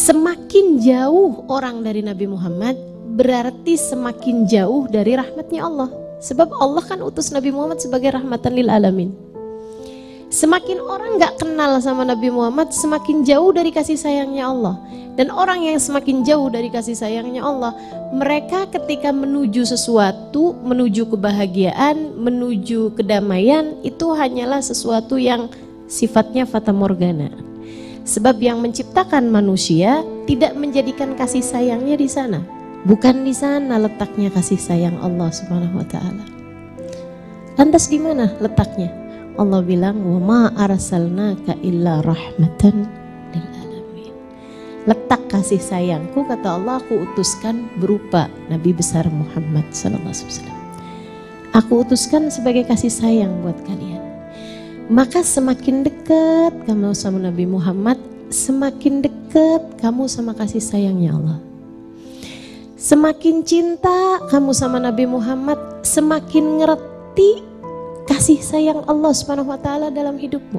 Semakin jauh orang dari Nabi Muhammad, berarti semakin jauh dari rahmatnya Allah. Sebab Allah kan utus Nabi Muhammad sebagai rahmatan lil alamin. Semakin orang gak kenal sama Nabi Muhammad, semakin jauh dari kasih sayangnya Allah. Dan orang yang semakin jauh dari kasih sayangnya Allah, mereka ketika menuju sesuatu, menuju kebahagiaan, menuju kedamaian, itu hanyalah sesuatu yang sifatnya fata morgana. Sebab yang menciptakan manusia tidak menjadikan kasih sayangnya di sana. Bukan di sana letaknya kasih sayang Allah Subhanahu wa taala. Lantas di mana letaknya? Allah bilang wa ma arsalnaka illa rahmatan lil alamin. Letak kasih sayangku kata Allah aku utuskan berupa Nabi besar Muhammad sallallahu alaihi wasallam. Aku utuskan sebagai kasih sayang buat kalian. Maka semakin dekat kamu sama Nabi Muhammad, semakin dekat kamu sama kasih sayangnya Allah. Semakin cinta kamu sama Nabi Muhammad, semakin ngerti kasih sayang Allah Subhanahu wa taala dalam hidupmu.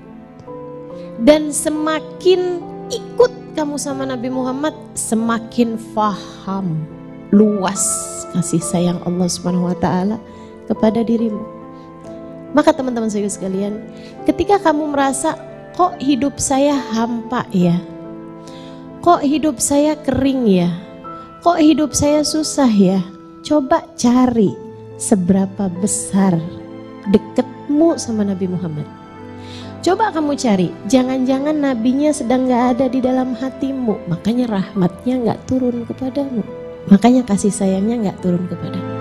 Dan semakin ikut kamu sama Nabi Muhammad, semakin faham luas kasih sayang Allah Subhanahu wa taala kepada dirimu. Maka teman-teman saya sekalian, ketika kamu merasa kok hidup saya hampa ya? Kok hidup saya kering ya? Kok hidup saya susah ya? Coba cari seberapa besar deketmu sama Nabi Muhammad. Coba kamu cari, jangan-jangan nabinya sedang gak ada di dalam hatimu, makanya rahmatnya gak turun kepadamu, makanya kasih sayangnya gak turun kepadamu.